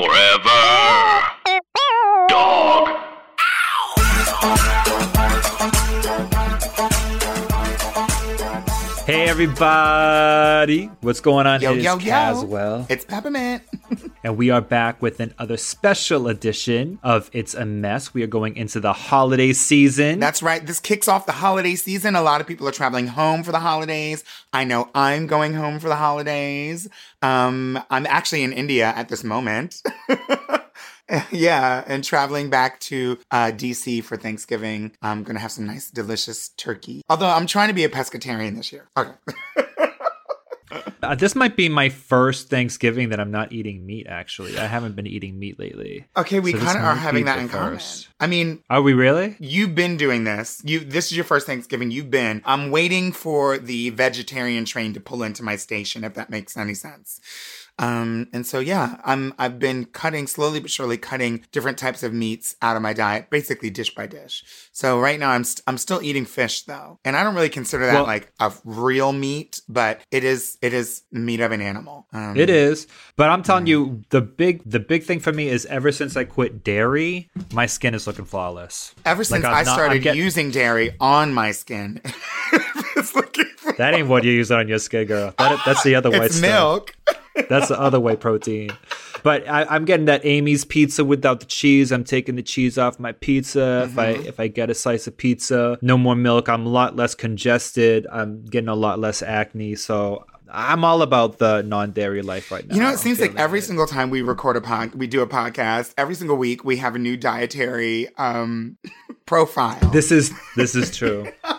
Forever. Everybody, what's going on? Yo, It is yo, yo. Cazwell, It's peppermint. and we are back with another special edition of It's a Mess. We are going into the holiday season. That's right. This kicks off the holiday season. A lot of people are traveling home for the holidays. I know I'm going home for the holidays. Um, I'm actually in India at this moment. yeah, and traveling back to uh, DC for Thanksgiving. I'm gonna have some nice, delicious turkey. Although I'm trying to be a pescatarian this year. Okay. Uh, this might be my first Thanksgiving that I'm not eating meat. Actually, I haven't been eating meat lately. Okay, we So kind of are having that in common. I mean, Are we really? You've been doing this. You this is your first Thanksgiving. You've been. I'm waiting for the vegetarian train to pull into my station, if that makes any sense. Um, and so yeah, I'm I've been cutting slowly but surely cutting different types of meats out of my diet, basically dish by dish. So right now I'm st- I'm still eating fish though, and I don't really consider that Well- like a real meat, but it is it is meat of an animal. Um, It is, but I'm telling you, the big the big thing for me is ever since I quit dairy, my skin is looking flawless. Ever since I'm I not- started using dairy on my skin, That ain't what you use on your skin, girl. That, that's the other white it's stuff. milk. That's the other way protein. But I, I'm getting that Amy's pizza without the cheese. I'm taking the cheese off my pizza. If I Mm-hmm. if I get a slice of pizza, no more milk. I'm a lot less congested. I'm getting a lot less acne. So I'm all about the non-dairy life right now. You know, it seems like every it. single time we record a pod, we do a podcast. Every single week, we have a new dietary um, profile. this is this is true.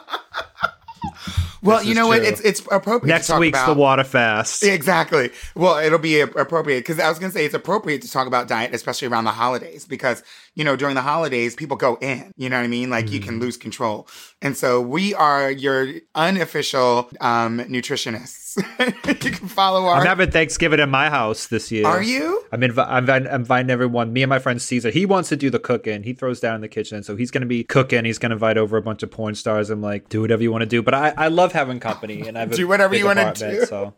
well, this you know what? It's it's appropriate. Next to talk week's about, the water fast. Exactly. Well, it'll be appropriate because I was going to say it's appropriate to talk about diet, especially around the holidays, because you know during the holidays people go in. You know what I mean? Like you Mm-hmm. can lose control, and so we are your unofficial um, nutritionists. you can follow our. I'm having Thanksgiving in my house this year. are you? I'm, invi- I'm, I'm inviting everyone. Me and my friend Caesar. He wants to do the cooking. He throws down in the kitchen, so he's going to be cooking. He's going to invite over a bunch of porn stars. I'm like, do whatever you want to do. But I, I love having company, and I have a Do whatever you wanna do. So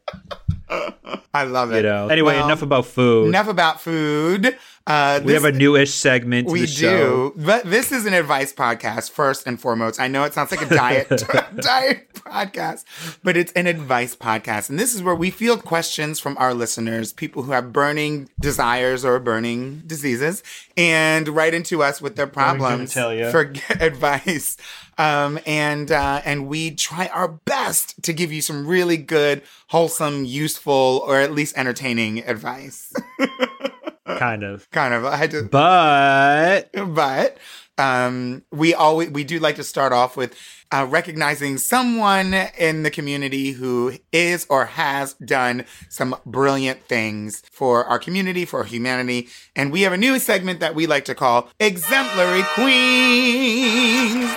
I love it. you know. Anyway, Well, enough about food. Enough about food. Uh, we this- have a newish segment. To We the show. do, but this is an advice podcast first and foremost. I know it sounds like a diet diet podcast, but it's an advice podcast, and this is where we field questions from our listeners, people who have burning desires or burning diseases, and write into us with their problems genitalia. for advice. Um, and uh, and we try our best to give you some really good, wholesome, useful, or at least entertaining advice. kind of. kind of. I had to But but um, we always we do like to start off with uh, recognizing someone in the community who is or has done some brilliant things for our community, for humanity, and we have a new segment that we like to call exemplary queens.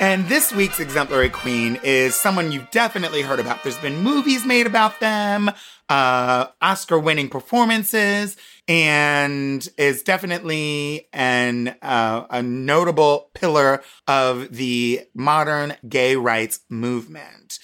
And this week's exemplary queen is someone you've definitely heard about. There's been movies made about them, uh, Oscar winning performances, and is definitely an, uh, a notable pillar of the modern gay rights movement.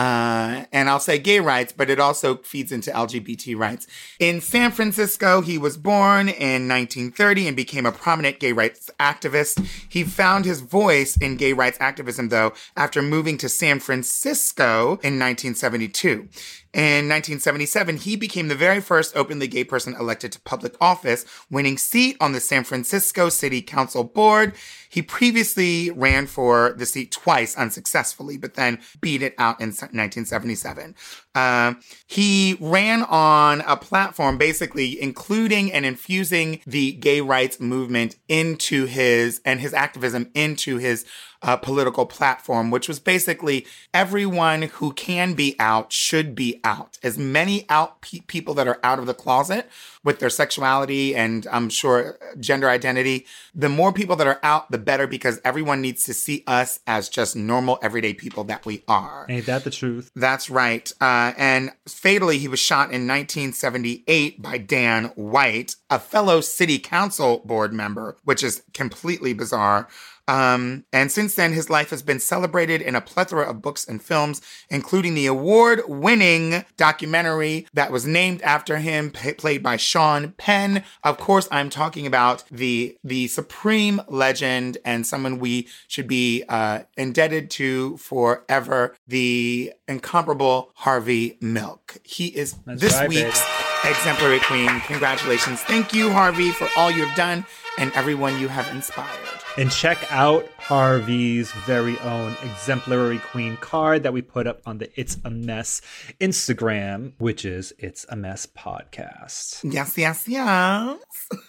Uh, and I'll say gay rights, but it also feeds into LGBT rights. In San Francisco, he was born in 1930 and became a prominent gay rights activist. He found his voice in gay rights activism, though, after moving to San Francisco in 1972. In 1977, he became the very first openly gay person elected to public office, winning seat on the San Francisco City Council board. He previously ran for the seat twice unsuccessfully, but then beat it out in 1977. Uh, he ran on a platform basically including and infusing the gay rights movement into his and his activism into his uh, political platform, which was basically everyone who can be out should be out. As many out pe- people that are out of the closet with their sexuality and I'm sure gender identity, the more people that are out, the better because everyone needs to see us as just normal, everyday people that we are. ain't that the truth? That's right. Uh, and fatally, he was shot in 1978 by Dan White, a fellow city council board member, which is completely bizarre. Um, and since then, his life has been celebrated in a plethora of books and films, including the award winning documentary that was named after him, p- played by Sean Penn. Of course, I'm talking about the, the supreme legend and someone we should be uh, indebted to forever, the incomparable Harvey Milk. He is That's this right, week's exemplary queen. Congratulations. Thank you, Harvey, for all you have done and everyone you have inspired. And check out Harvey's very own exemplary queen card that we put up on the It's a Mess Instagram, which is It's a Mess Podcast. Yes, yes, yes.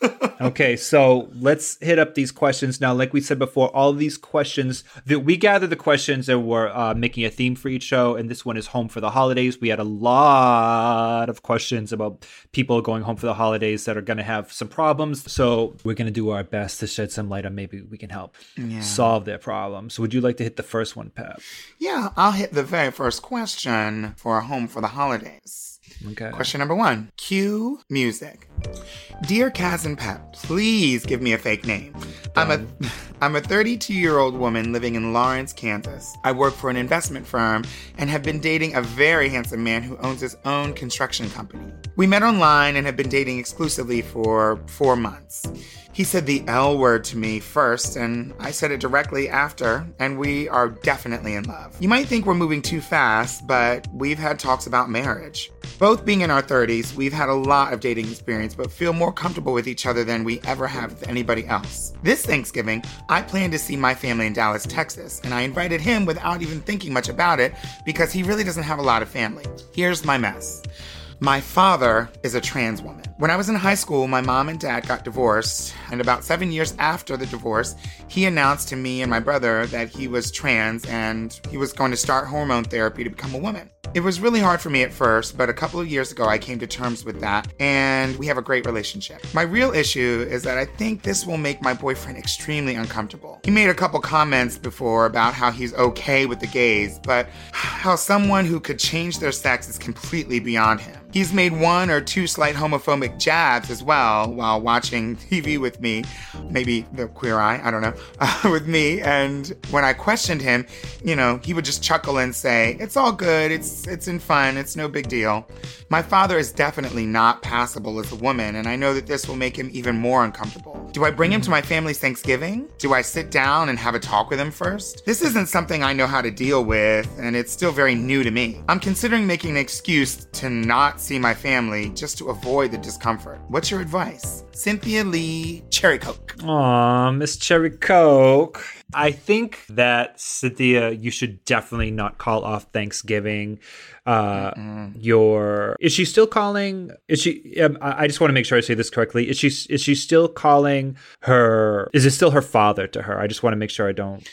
Okay, so let's hit up these questions now. Like we said before, all these questions that we gather the questions and we're uh, making a theme for each show, and this one is home for the holidays. We had a lot of questions about people going home for the holidays that are going to have some problems. So we're going to do our best to shed some light on maybe we can help solve their problems. Would you like to hit the first one, Pep? Yeah, I'll hit the very first question for a home for the holidays. Okay. Question number one Cue music. Dear Kaz and Pep, please give me a fake name. I'm a I'm a 32 year old woman living in Lawrence, Kansas. I work for an investment firm and have been dating a very handsome man who owns his own construction company. We met online and have been dating exclusively for four months. He said the L word to me first, and I said it directly after, and we are definitely in love. You might think we're moving too fast, but we've had talks about marriage. Both being in our 30s, we've had a lot of dating experience, but feel more comfortable with each other than we ever have with anybody else. This Thanksgiving, I plan to see my family in Dallas, Texas, and I invited him without even thinking much about it because he really doesn't have a lot of family. Here's my mess. My father is a trans woman. When I was in high school, my mom and dad got divorced, and about seven years after the divorce, he announced to me and my brother that he was trans and he was going to start hormone therapy to become a woman. It was really hard for me at first, but a couple of years ago I came to terms with that, and we have a great relationship. My real issue is that I think this will make my boyfriend extremely uncomfortable. He made a couple comments before about how he's okay with the gays, but how someone who could change their sex is completely beyond him. He's made one or two slight homophobic jabs as well while watching TV with me, maybe the queer eye, I don't know, uh, with me. And when I questioned him, you know, he would just chuckle and say, "It's all good. It's it's in fun. It's no big deal." My father is definitely not passable as a woman, and I know that this will make him even more uncomfortable. Do I bring him to my family's Thanksgiving? Do I sit down and have a talk with him first? This isn't something I know how to deal with, and it's still very new to me. I'm considering making an excuse to not see my family just to avoid the discomfort. What's your advice? Cynthia Lee Cherry Coke. Aw, Miss Cherry Coke. I think that Cynthia, you should definitely not call off Thanksgiving. Uh, your is she still calling? Is she? Um, I I just want to make sure I say this correctly. Is she? Is she still calling her? Is it still her father to her? I just want to make sure I don't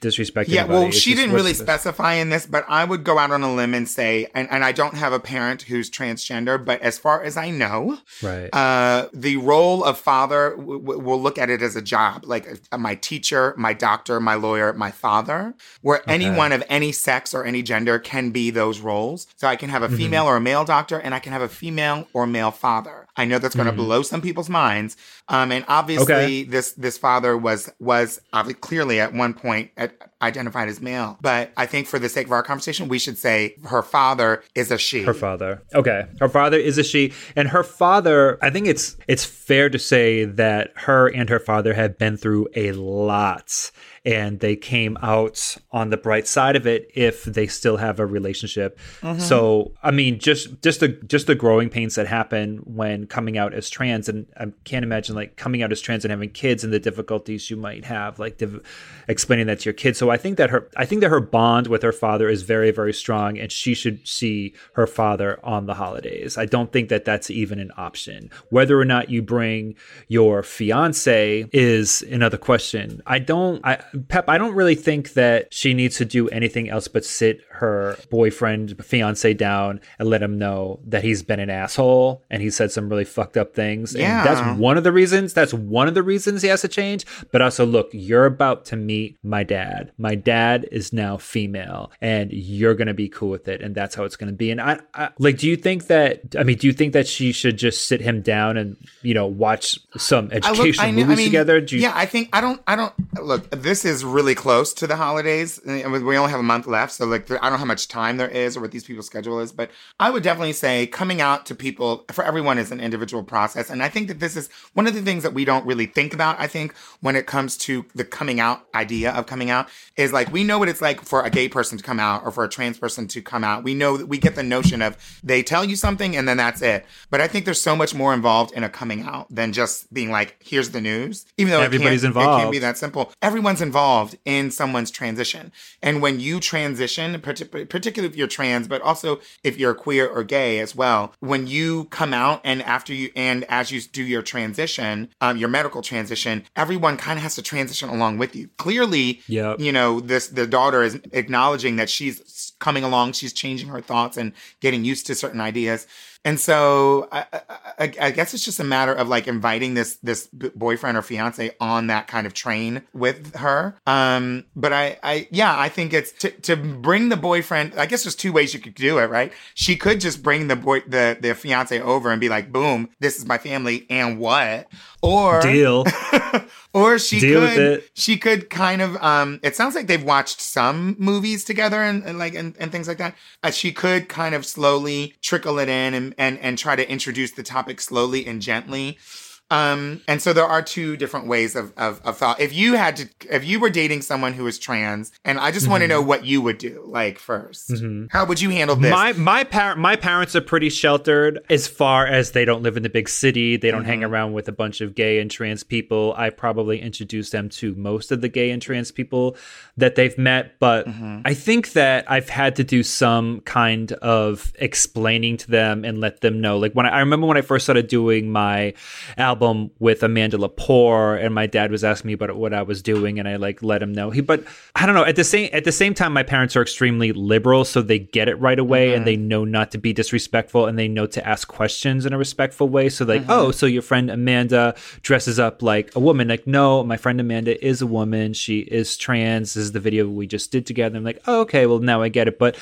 disrespect. Yeah, well, she didn't really specify in this, but I would go out on a limb and say, and, and I don't have a parent who's transgender, but as far as I know, Right. uh, the role of father, w- w- we'll look at it as a job, like uh, my teacher, my doctor, my lawyer, my father, where anyone of any sex or any gender can be those roles. So I can have a Mm-hmm. female or a male doctor, and I can have a female or male father. I know that's going to Mm-hmm. blow some people's minds, um, and obviously this this father was was clearly at one point at, identified as male. But I think for the sake of our conversation, we should say her father is a she. Her father. Okay. Her father is a she. And her father, I think it's it's fair to say that her and her father have been through a lot and they came out on the bright side of it if they still have a relationship. Mm-hmm. So, I mean, just just the just the growing pains that happen when coming out as trans and I can't imagine like coming out as trans and having kids and the difficulties you might have like div- explaining that to your kids. So, I think that her I think that her bond with her father is very very strong and she should see her father on the holidays. I don't think that that's even an option. Whether or not you bring your fiance is another question. I don't I Pep, I don't really think that she needs to do anything else but sit her boyfriend, fiance down and let him know that he's been an asshole and he said some really fucked up things. Yeah. And that's one of the reasons. That's one of the reasons he has to change. But also, look, you're about to meet my dad. My dad is now female and you're going to be cool with it and that's how it's going to be and I, I like do you think that i mean do you think that she should just sit him down and you know watch some educational kn- I movies mean, together do you yeah, I think I don't. I don't look. This is really close to the holidays. We only have a month left, so like, I don't know how much time there is or what these people's schedule is. But I would definitely say coming out to people for everyone is an individual process, and I think that this is one of the things that we don't really think about. I think when it comes to the coming out idea of coming out is like we know what it's like for a gay person to come out or for a trans person to come out. We know that we get the notion of they tell you something and then that's it. But I think there's so much more involved in a coming out than just being like, here's the news. Even though Everybody's it can't, It can't be that simple. Everyone's involved in someone's transition. And when you transition, partic- particularly if you're trans, but also if you're queer or gay as well, when you come out and after you, and as you do your transition, um, your medical transition, everyone kind of has to transition along with you. Clearly, Yep. you know, this, the daughter is acknowledging that she's coming along, she's changing her thoughts and getting used to certain ideas. And so I, I, I guess it's just a matter of like inviting this this b- boyfriend or fiance on that kind of train with her. Um, but I, I yeah, I think it's to, to bring the boyfriend. I guess there's two ways you could do it, right? She could just bring the boy the the fiance over and be like, boom, this is my family, and what? Or deal or she Deal with could it. she could kind of um it sounds like they've watched some movies together and, and like and, and things like that uh, she could kind of slowly trickle it in and, and and try to introduce the topic slowly and gently um and so there are two different ways of, of, of thought if you had to if you were dating someone who is trans and i just want to know what you would do like 1st how would you handle this My my par- my parents are pretty sheltered as far as they don't live in the big city. They don't hang Mm-hmm. around with a bunch of gay and trans people. I probably introduced them to most of the gay and trans people that they've met, but Mm-hmm. I think that I've had to do some kind of explaining to them and let them know. Like when I, I remember when I first started doing my album with Amanda Lepore, and my dad was asking me about what I was doing, and I like let him know. He, but I don't know. At the same at the same time, my parents are extremely liberal, so they get it right away, and they mm-hmm. know not to be disrespectful, and they know to ask questions in a respectful way. So like, mm-hmm. oh, so your friend Amanda dresses up like a woman? Like, no, my friend Amanda is a woman. She is trans. This is the video we just did together. I'm like, oh, okay, well now I get it. But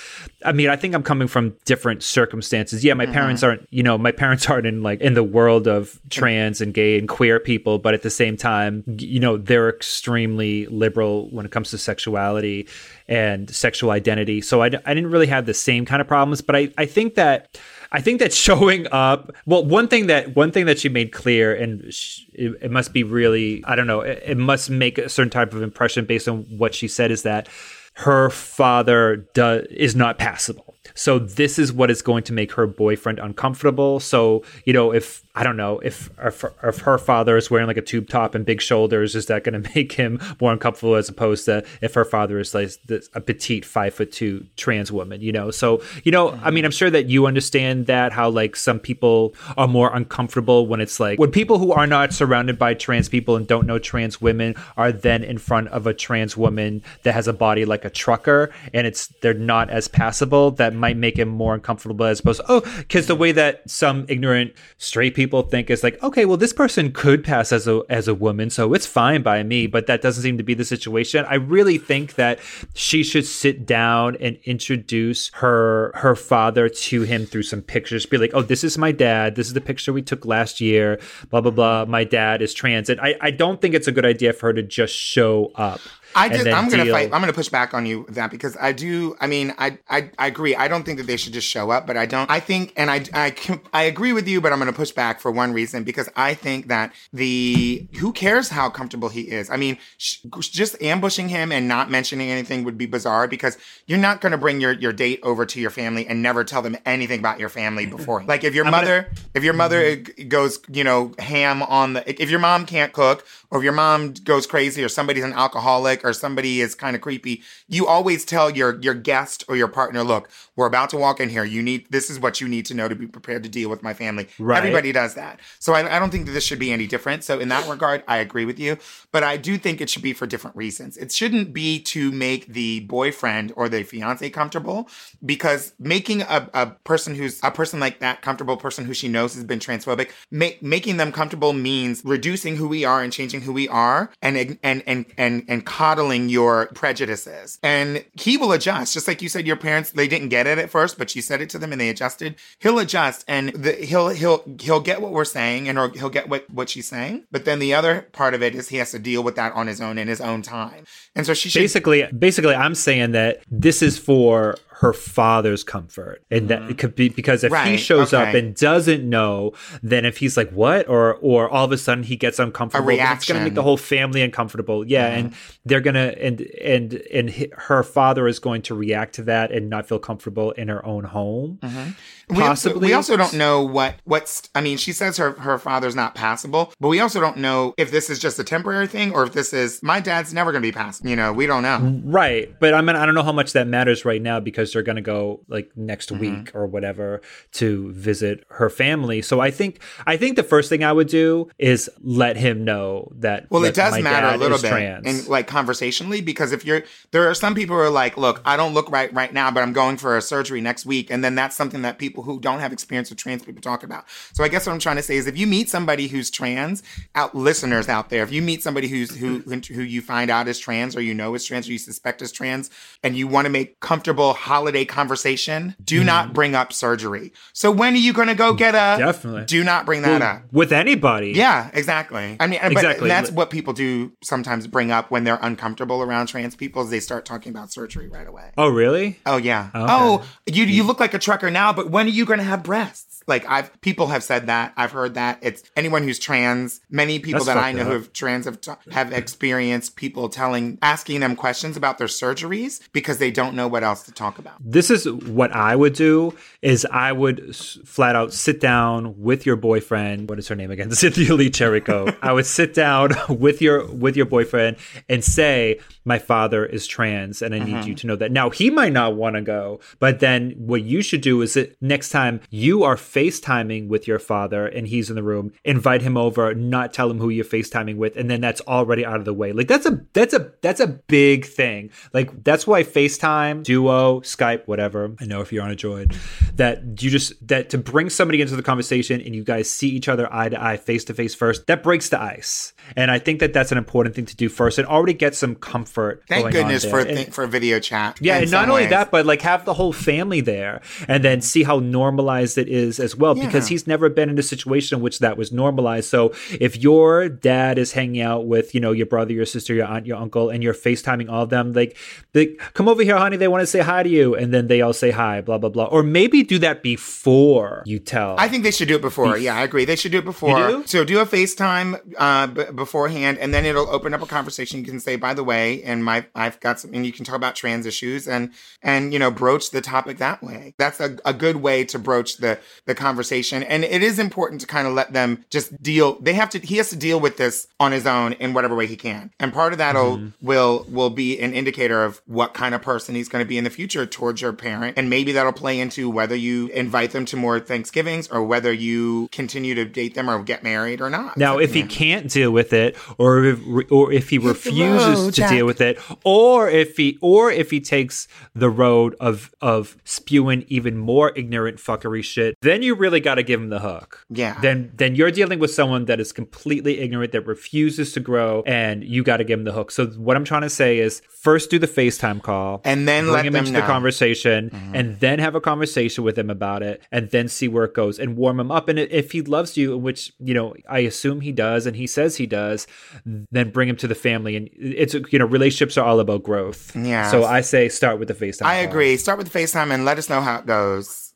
I mean, I think I'm coming from different circumstances. Yeah, my mm-hmm. parents aren't, you know, my parents aren't in like in the world of trans and gay and queer people, but at the same time, you know, they're extremely liberal when it comes to sexuality and sexual identity. So I, I didn't really have the same kind of problems, but I, I think that I think that showing up. Well, one thing that one thing that she made clear, and sh- it, it must be really, I don't know, it, it must make a certain type of impression based on what she said. Is that her father do, is not passable. So this is what is going to make her boyfriend uncomfortable. So you know, if I don't know if if, if her father is wearing like a tube top and big shoulders, is that going to make him more uncomfortable as opposed to if her father is like this, a petite five foot two trans woman? You know, so you know, I mean, I'm sure that you understand that how like some people are more uncomfortable when it's like when people who are not surrounded by trans people and don't know trans women are then in front of a trans woman that has a body like a trucker and it's they're not as passable that might make him more uncomfortable as opposed to, oh because the way that some ignorant straight people think is like okay well this person could pass as a as a woman so it's fine by me but that doesn't seem to be the situation. I really think that she should sit down and introduce her her father to him through some pictures. Be like oh this is my dad. This is the picture we took last year. Blah blah blah. Mm-hmm. My dad is trans. And i i don't think it's a good idea for her to just show up I and just, then I'm gonna fight. I'm gonna push back on you with that because I do. I mean, I, I, I agree. I don't think that they should just show up, but I don't. I think, and I, I, can- I agree with you, but I'm gonna push back for one reason because I think that the who cares how comfortable he is. I mean, sh- just ambushing him and not mentioning anything would be bizarre because you're not gonna bring your your date over to your family and never tell them anything about your family before. Like if your mother, if your mother g- goes, you know, ham on the, if your mom can't cook or if your mom goes crazy or somebody's an alcoholic or somebody is kind of creepy, you always tell your your guest or your partner, look, we're about to walk in here. You need this is what you need to know to be prepared to deal with my family. Right. Everybody does that. So I, I don't think that this should be any different. So in that regard, I agree with you. But I do think it should be for different reasons. It shouldn't be to make the boyfriend or the fiance comfortable because making a, a person who's a person like that comfortable person who she knows has been transphobic, make, making them comfortable means reducing who we are and changing who we are and and and and and coddling your prejudices. And he will adjust. Just like you said, your parents, they didn't get it at first, but you said it to them and they adjusted. He'll adjust and the, he'll, he'll, he'll get what we're saying and or he'll get what, what she's saying. But then the other part of it is he has to deal with that on his own in his own time. And so she should basically basically i'm saying that this is for her father's comfort and that it could be because if he Mm-hmm. Right, shows up and doesn't know then if he's like what or or all of a sudden he gets uncomfortable it's going to. Mm-hmm. make the whole family uncomfortable yeah and they're going to and and and her father is going to react to that and not feel comfortable in her own home also, possibly we also don't know what what's. I mean, she says her her father's not passable, but we also don't know if this is just a temporary thing or if this is my dad's never going to be passable. You know, we don't know. Right. But I mean, I don't know how much that matters right now because they're going to go like next Mm-hmm. week or whatever to visit her family. So I think, I think the first thing I would do is let him know that. Well, it does matter a little bit, Trans. and like conversationally, because if you're there are some people who are like, look, I don't look right right now, but I'm going for a surgery next week, and then that's something that people who don't have experience with trans people talk about. So I guess what I'm trying to say is, if you meet somebody who's trans, out listeners out there, if you meet somebody who's who who you find out is trans, or you know is trans, or you suspect is trans, and you want to make comfortable holiday conversation, do Mm-hmm. not bring up surgery. So when are you going to go get a? Definitely. Do not bring that up. with anybody. Yeah, exactly. I mean, but Exactly. that's what people do sometimes bring up when they're uncomfortable around trans people. Is they start talking about surgery right away. Oh, really? Oh yeah. Okay. Oh, you you look like a trucker now, but when are you going to have breasts? Like I've people have said that. I've heard that. It's anyone who's trans. Many people That's that I know who have trans have have experienced people telling, asking them questions about their surgeries because they don't know what else to talk about. This is what I would do is I would flat out sit down with your boyfriend. What is her name again? Cynthia Lee Cherry Coke. I would sit down with your with your boyfriend and say, "My father is trans, and I need mm-hmm. you to know that." Now he might not want to go, but then what you should do is that next time you are FaceTiming with your father and he's in the room, invite him over, not tell him who you're FaceTiming with, and then that's already out of the way. Like that's a that's a that's a big thing. Like that's why FaceTime, Duo, Skype, whatever. I know if you're on a Droid, that you just that to bring somebody into the conversation and you guys see each other eye to eye, face to face first. That breaks the ice, and I think that that's an important thing to do first, and already get some comfort. Thank going on goodness for And- th- for video chat. yeah, and not some only ways. that, but like have the whole family there and then see how normalized it is as well because he's never been in a situation in which that was normalized. So if your dad is hanging out with, you know, your brother, your sister, your aunt, your uncle, and you're FaceTiming all of them, like, they come over here, honey, they want to say hi to you. And then they all say hi, blah, blah, blah. Or maybe do that before you tell. I think they should do it before. Yeah, I agree. They should do it before. do? So do a FaceTime uh, b- beforehand, and then it'll open up a conversation. You can say, by the way, and my I've got some, and you can talk about trans issues and and you know broach the topic that way. That's a, a good way to broach the the conversation. And it is important to kind of let them just deal. They have to. He has to deal with this on his own in whatever way he can. And part of that will Mm-hmm. will will be an indicator of what kind of person he's going to be in the future towards your parent. And maybe that'll play into whether you invite them to more Thanksgivings or whether you continue to date them or get married or not. Now, It's if up he can't deal with it, or if, or if he refuses road, to Jack. deal with it, or if he or if he takes the road of of spewing even more ignorant fuckery shit, then you really got to give him the hook. Yeah. Then then you're dealing with someone that is completely ignorant that refuses to grow, and you got to give him the hook. So what I'm trying to say is, first do the FaceTime call, And then bring let him them into know. the conversation, mm-hmm. and then have a conversation with him about it, and then see where it goes, and warm him up. And if he loves you, which you know I assume he does, and he says he does, then bring him to the family. And it's you know relationships are all about growth. Yeah. So I say start with the FaceTime. I call. agree. Start with the FaceTime and let us know how it goes.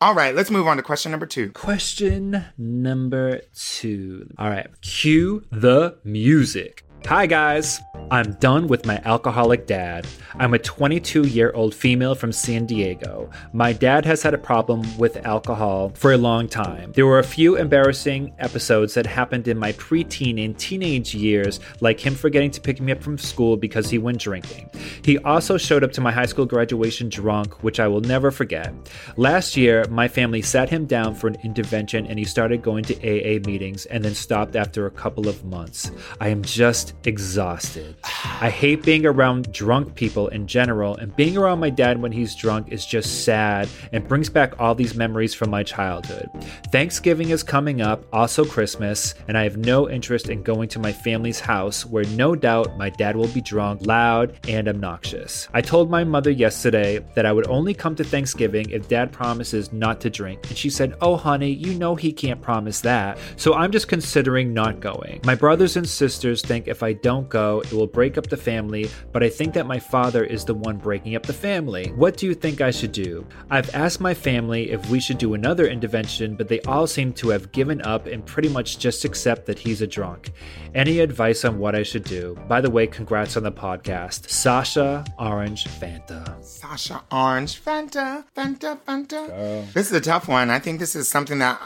All right, let's move on to question number two. Question number two. All right, cue the music. Hi, guys. I'm done with my alcoholic dad. I'm a 22 year old female from San Diego. My dad has had a problem with alcohol for a long time. There were a few embarrassing episodes that happened in my preteen and teenage years, like him forgetting to pick me up from school because he went drinking. He also showed up to my high school graduation drunk, which I will never forget. Last year, my family sat him down for an intervention and he started going to AA meetings and then stopped after a couple of months. I am just just exhausted. I hate being around drunk people in general, and being around my dad when he's drunk is just sad and brings back all these memories from my childhood. Thanksgiving is coming up, also Christmas, and I have no interest in going to my family's house where no doubt my dad will be drunk, loud, and obnoxious. I told my mother yesterday that I would only come to Thanksgiving if dad promises not to drink, and she said, Oh, honey, you know he can't promise that. So I'm just considering not going. My brothers and sisters think if I don't go, it will break up the family, but I think that my father is the one breaking up the family. What do you think I should do? I've asked my family if we should do another intervention, but they all seem to have given up and pretty much just accept that he's a drunk. Any advice on what I should do? By the way, congrats on the podcast. Sasha Orange Fanta. Sasha Orange, Fanta, Fanta, Fanta. This is a tough one. I think this is something that,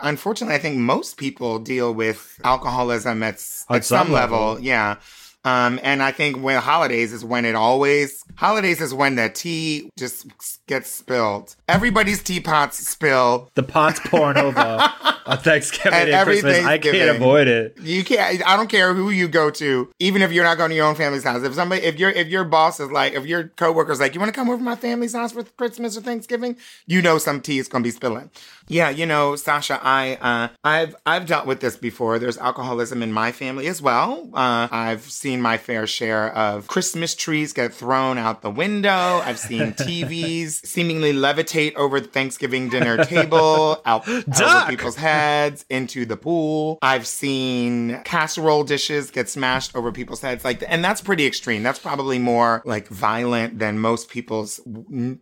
unfortunately, I think most people deal with alcoholism at, at, At some, some level. level. Yeah. Um, and I think when holidays is when it always holidays is when the tea just gets spilled. Everybody's teapots spill. The pot's pouring over on Thanksgiving And and, Christmas. I can't avoid it. You can't. I don't care who you go to, even if you're not going to your own family's house. If somebody, if your if your boss is like, if your coworker's like, you want to come over to my family's house for Christmas or Thanksgiving, you know some tea is going to be spilling. Yeah, you know, Sasha, I uh, I've I've dealt with this before. There's alcoholism in my family as well. Uh, I've seen my fair share of Christmas trees get thrown out the window. I've seen TVs seemingly levitate over the Thanksgiving dinner table, out over people's heads into the pool. I've seen casserole dishes get smashed over people's heads, like, and that's pretty extreme. That's probably more like violent than most people's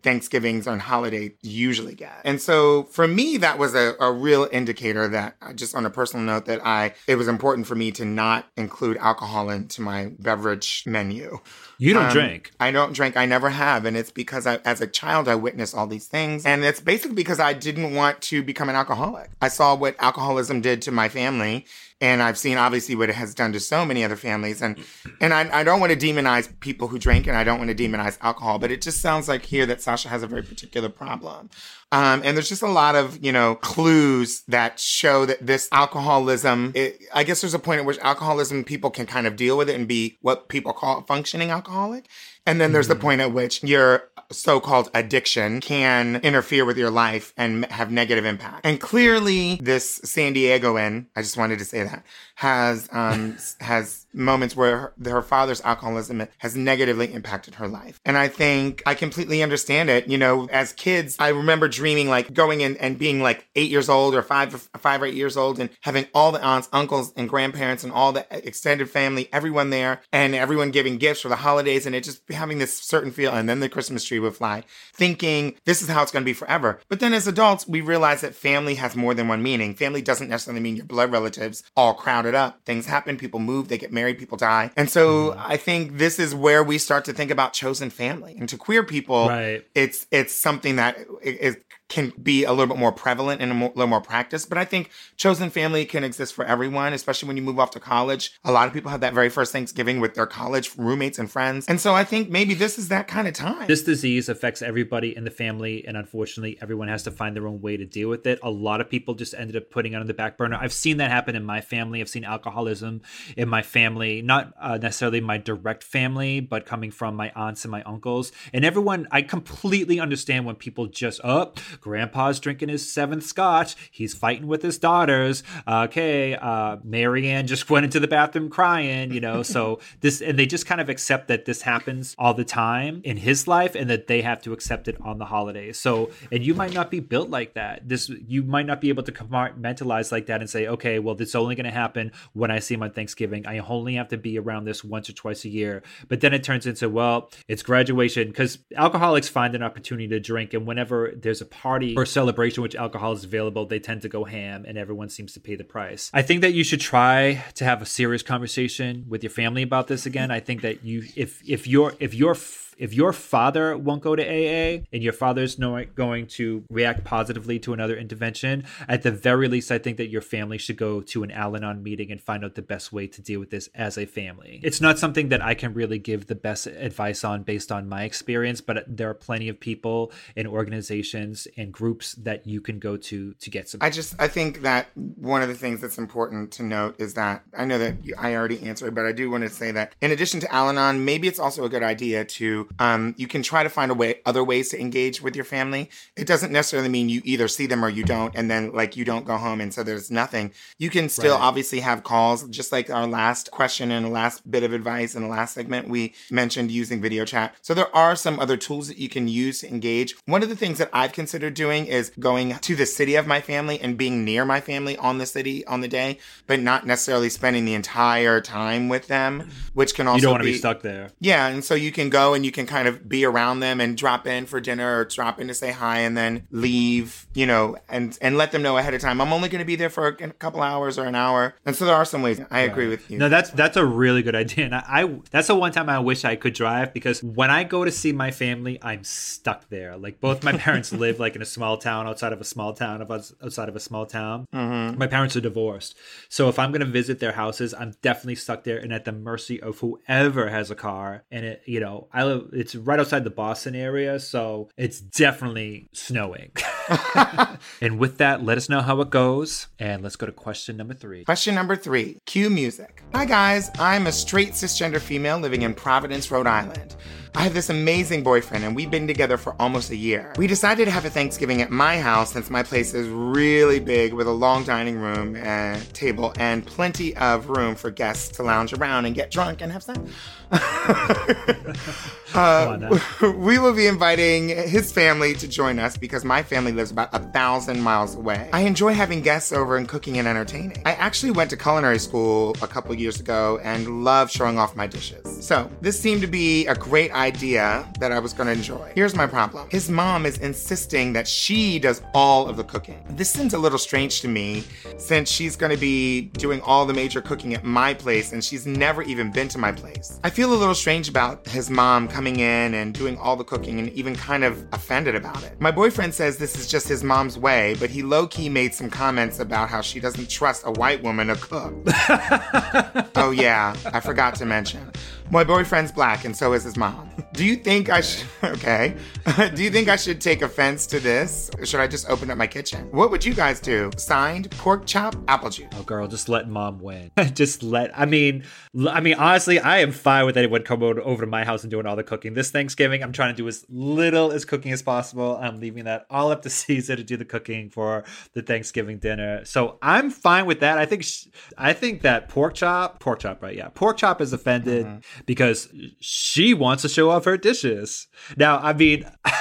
Thanksgivings and holiday usually get. And so for me, that was a, a real indicator that uh, just on a personal note that I it was important for me to not include alcohol into my beverage menu. You don't Um, drink. I don't drink. I never have. And it's because I, as a child, I witnessed all these things. And it's basically because I didn't want to become an alcoholic. I saw what alcoholism did to my family. And I've seen obviously what it has done to so many other families. And, and I, I don't want to demonize people who drink and I don't want to demonize alcohol, but it just sounds like here that Sasha has a very particular problem. Um, and there's just a lot of, you know, clues that show that this alcoholism, it, I guess there's a point at which alcoholism, people can kind of deal with it and be what people call functioning alcoholic. And then there's the point at which your so-called addiction can interfere with your life and have negative impact. And clearly this San Diegoan, I just wanted to say that, has, um, has moments where her, her father's alcoholism has negatively impacted her life. And I think I completely understand it. You know, as kids, I remember dreaming like going in and being like eight years old or five, five or eight years old and having all the aunts, uncles, and grandparents and all the extended family, everyone there and everyone giving gifts for the holidays and it just having this certain feel. And then the Christmas tree would fly, thinking this is how it's going to be forever. But then as adults, we realize that family has more than one meaning. Family doesn't necessarily mean your blood relatives all crowded up. Things happen, people move, they get married, people die. And so mm. I think this is where we start to think about chosen family. And to queer people, Right. it's it's something that it can be a little bit more prevalent and a more, little more practice. But I think chosen family can exist for everyone, especially when you move off to college. A lot of people have that very first Thanksgiving with their college roommates and friends. And so I think maybe this is that kind of time. This disease affects everybody in the family, and unfortunately, everyone has to find their own way to deal with it. A lot of people just ended up putting it on the back burner. I've seen that happen in my family. I've seen alcoholism in my family, not uh, necessarily my direct family, but coming from my aunts and my uncles. And everyone, I completely understand when people just, oh, grandpa's drinking his seventh scotch. He's fighting with his daughters. Okay, uh, Marianne just went into the bathroom crying, you know. So this, and they just kind of accept that this happens all the time in his life and that they have to accept it on the holidays. So, and you might not be built like that. This, you might not be able to compartmentalize like that and say, okay, well, this is only going to happen when I see him on Thanksgiving. I only have to be around this once or twice a year. But then it turns into, well, it's graduation because alcoholics find an opportunity to drink. And whenever there's a party or celebration which alcohol is available, they tend to go ham and everyone seems to pay the price. I think that you should try to have a serious conversation with your family about this again. I think that you, if, if you're, if you're, if your father won't go to AA and your father's no, going to react positively to another intervention, at the very least, I think that your family should go to an Al Anon meeting and find out the best way to deal with this as a family. It's not something that I can really give the best advice on based on my experience, but there are plenty of people and organizations and groups that you can go to to get some. I just I think that one of the things that's important to note is that I know that I already answered, but I do want to say that in addition to Al-Anon, maybe it's also a good idea to um, you can try to find a way other ways to engage with your family. It doesn't necessarily mean you either see them or you don't, and then like you don't go home and so there's nothing. You can still Right. obviously have calls, just like our last question and last bit of advice in the last segment. We mentioned using video chat. So there are some other tools that you can use to engage. One of the things that I've considered doing is going to the city of my family and being near my family on the city on the day, but not necessarily spending the entire time with them, which can also you don't want to be, be stuck there. yeah, and so you can go and you can kind of be around them and drop in for dinner or drop in to say hi and then leave, you know, and and let them know ahead of time. I'm only going to be there for a, couple hours or an hour. And so there are some ways. I agree with you. No, that's that's a really good idea, and I, I that's the one time I wish I could drive because when I go to see my family, I'm stuck there. Like both my parents live like in a small town outside of a small town of outside of a small town. Mm-hmm. My parents are divorced, so if I'm gonna visit their houses, I'm definitely stuck there and at the mercy of whoever has a car. And it, you know, I live. It's right outside the Boston area, so it's definitely snowing. and with that, let us know how it goes, and let's go to question number three. Question number three cue music. Hi, guys. I'm a straight cisgender female living in Providence, Rhode Island. I have this amazing boyfriend, and we've been together for almost a year. We decided to have a Thanksgiving at my house since my place is really big with a long dining room and table and plenty of room for guests to lounge around and get drunk and have sex. Now. Uh, we will be inviting his family to join us because my family lives about a thousand miles away. I enjoy having guests over and cooking and entertaining. I actually went to culinary school a couple years ago and love showing off my dishes. So this seemed to be a great idea that I was going to enjoy. Here's my problem. His mom is insisting that she does all of the cooking. This seems a little strange to me since she's going to be doing all the major cooking at my place and she's never even been to my place. I feel a little strange about his mom coming in and doing all the cooking and even kind of offended about it. My boyfriend says this is just his mom's way, but he low key made some comments about how she doesn't trust a white woman to cook. oh, yeah, I forgot to mention. My boyfriend's black and so is his mom. Do you think I should, okay. do you think I should take offense to this? Or should I just open up my kitchen? What would you guys do? Signed, pork chop, apple juice. Oh, girl, just let mom win. just let. I mean, I mean, honestly, I am fine with anyone coming over to my house and doing all the cooking. This Thanksgiving, I'm trying to do as little as cooking as possible. I'm leaving that all up to Caesar to do the cooking for the Thanksgiving dinner. So I'm fine with that. I think, sh- I think that pork chop, pork chop, right? Yeah, pork chop is offended mm-hmm. Because she wants to show off her dishes. Now, I mean.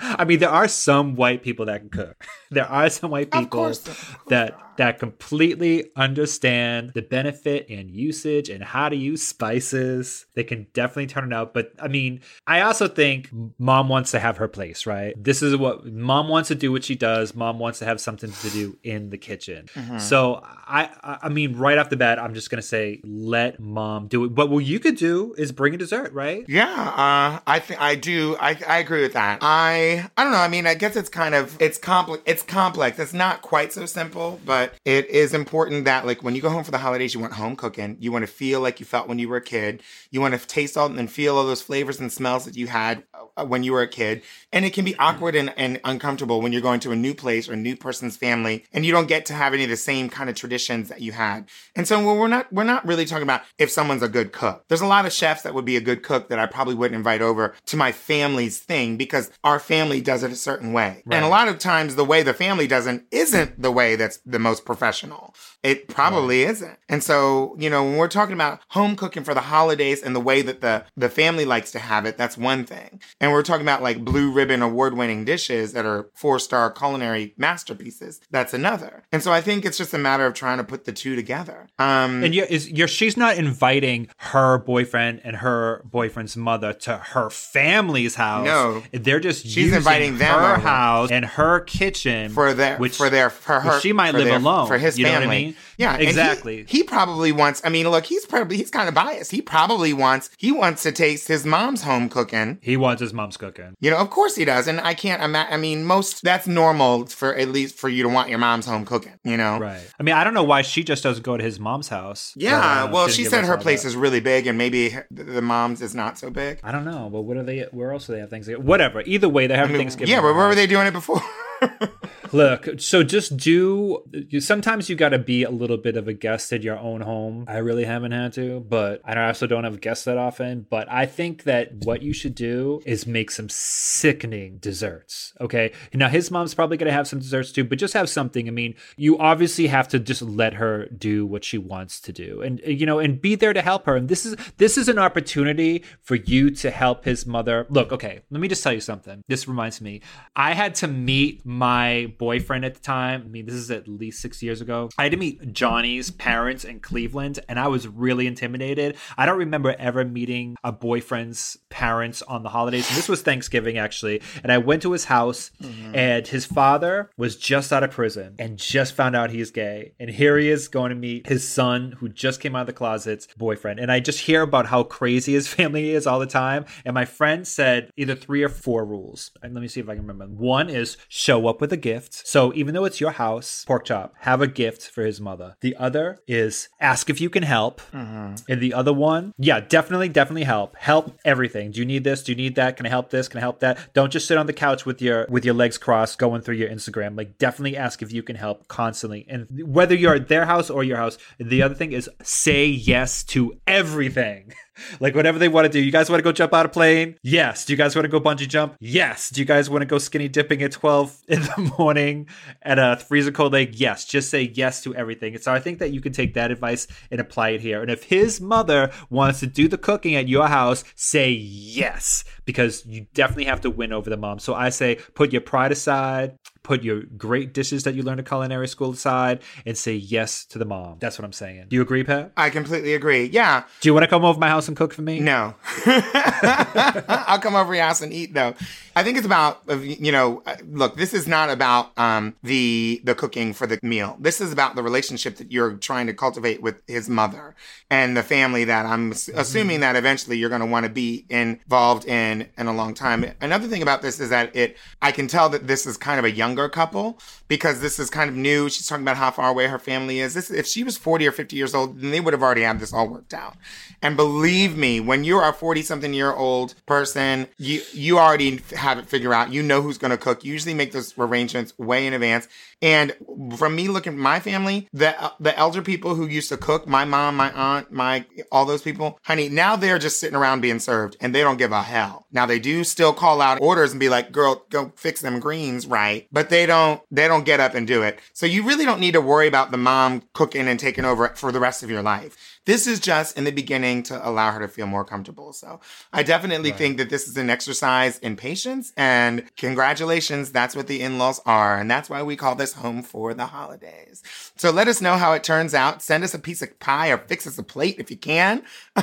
I mean, there are some white people that can cook. There are some white people course, of course that that completely understand the benefit and usage and how to use spices. They can definitely turn it out. But I mean, I also think mom wants to have her place, right? This is what mom wants to do what she does. Mom wants to have something to do in the kitchen. So I I mean, right off the bat, I'm just gonna say let mom do it. But what you could do is bring a dessert, right? Yeah, uh, I think I do. I, I agree with that. I I don't know. I mean, I guess it's kind of it's complex. It's complex. It's not quite so simple, but it is important that like when you go home for the holidays, you want home cooking. You want to feel like you felt when you were a kid. You want to taste all and feel all those flavors and smells that you had uh, when you were a kid. And it can be awkward and, and uncomfortable when you're going to a new place or a new person's family, and you don't get to have any of the same kind of traditions that you had. And so well, we're not we're not really talking about if someone's a good cook. There's a lot of chefs that would be a good cook that I probably wouldn't invite over to my family's thing because our family does it a certain way. And a lot of times the way the family doesn't isn't the way that's the most professional. It probably isn't. And so, you know, when we're talking about home cooking for the holidays and the way that the the family likes to have it, that's one thing. And we're talking about like blue ribbon award winning dishes that are four star culinary masterpieces. That's another. And so I think it's just a matter of trying to put the two together. Um, And you're, is you're she's not inviting her boyfriend and her boyfriend's mother to her family's house. No. they're just She's using inviting them her over. house and her kitchen for their which for their for her she might live their- alone for his you family. I mean? Yeah, and he- Exactly. He, probably wants. I mean, look, he's probably he's kind of biased. He probably wants he wants to taste his mom's home cooking. He wants his mom's cooking. You know, of course he does, and I can't imagine. I mean, most that's normal for at least for you to want your mom's home cooking. You know, Right. I mean, I don't know why she just doesn't go to his mom's house. Yeah, But, uh, well, she said her place that. is really big, and maybe the mom's is not so big. I don't know, but what are they? Where else do they have Thanksgiving? Whatever. Either way, they're I having mean, Thanksgiving. yeah, but where were they doing it before? Look, so just do. You, sometimes you got to be a little bit of a guest at your own home. I really haven't had to, but I also don't have guests that often. But I think that what you should do is make some sickening desserts. Okay. Now his mom's probably going to have some desserts too, but just have something. I mean, you obviously have to just let her do what she wants to do, and you know, and be there to help her. And this is this is an opportunity for you to help his mother. Look, okay, let me just tell you something. This reminds me, I had to meet my boyfriend at the time. I mean, this is at least six years ago. I had to meet Johnny's parents in Cleveland, and I was really intimidated. I don't remember ever meeting a boyfriend's parents on the holidays. And this was Thanksgiving, actually. And I went to his house, mm-hmm. and his father was just out of prison and just found out he's gay. And here he is going to meet his son, who just came out of the closet's boyfriend. And I just hear about how crazy his family is all the time. And my friend said either three or four rules. And let me see if I can remember. One is show up with a gift. So even though it's your house, pork chop, have a gift for his mother. The other is ask if you can help. Mm-hmm. And the other one, yeah, definitely, definitely help. Help everything. Do you need this? Do you need that? Can I help this? Can I help that? Don't just sit on the couch with your with your legs crossed going through your Instagram. Like definitely ask if you can help constantly. And whether you're at their house or your house, the other thing is say yes to everything. like whatever they want to do. You guys want to go jump out a plane? Yes. Do you guys want to go bungee jump? Yes. Do you guys want to go skinny dipping at 12 in the morning at a freezer cold lake? Yes. Just say yes to everything. So I think that you can take that advice and apply it here. And if his mother wants to do the cooking at your house, say yes because you definitely have to win over the mom. So I say put your pride aside, put your great dishes that you learned at culinary school aside, and say yes to the mom. That's what I'm saying. Do you agree, Pat? I completely agree. Yeah, Do you want to come over my house and cook for me? no. I'll come over your house and eat though. I think it's about uh, you know, uh, look, this is not about um the the cooking for the meal. This is about the relationship that you're trying to cultivate with his mother and the family that I'm s- assuming that eventually you're going to want to be involved in in a long time. Another thing about this is that it I can tell that this is kind of a younger couple because this is kind of new. She's talking about how far away her family is. This if she was 40 or 50 years old, then they would have already had this all worked out. And believe me, when you're a 40 something year old person, you you already have it figured out. You know who's going to cook. You usually make those arrangements way in advance. And from me looking at my family, the the elder people who used to cook, my mom, my aunt, my all those people, honey, now they're just sitting around being served and they don't give a hell. Now they do still call out orders and be like, "Girl, go fix them greens right," but they don't they don't get up and do it. So you really don't need to worry about the mom cooking and taking over for the rest of your life. This is just in the beginning to allow her to feel more comfortable. So I definitely think that this is an exercise in patience and congratulations. That's what the in-laws are. And that's why we call this home for the holidays. So let us know how it turns out. Send us a piece of pie or fix us a plate if you can.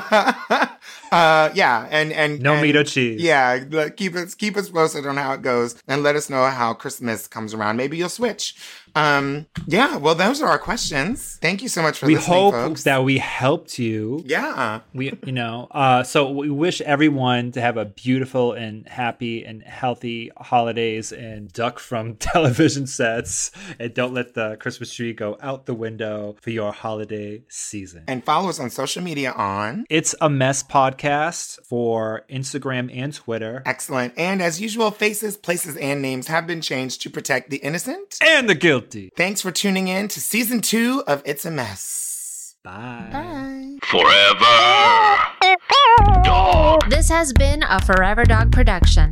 uh, yeah. And, and No and- meat or cheese. Yeah. Keep us, keep us posted on how it goes and let us know how Christmas comes around. Maybe you'll switch. Um, yeah. Well, those are our questions. Thank you so much for We listening, hope folks. that we helped you. Yeah. We, you know, uh, so we wish everyone to have a beautiful and happy and healthy holidays and duck from television sets and don't let the Christmas tree go out the window for your holiday season. And follow us on social media on. It's a mess podcast for Instagram and Twitter Excellent. And as usual, faces, places, and names have been changed to protect the innocent. and the guilty. Thanks for tuning in to season two of It's a Mess. Bye. Bye. Forever. Dog. This has been a Forever Dog production.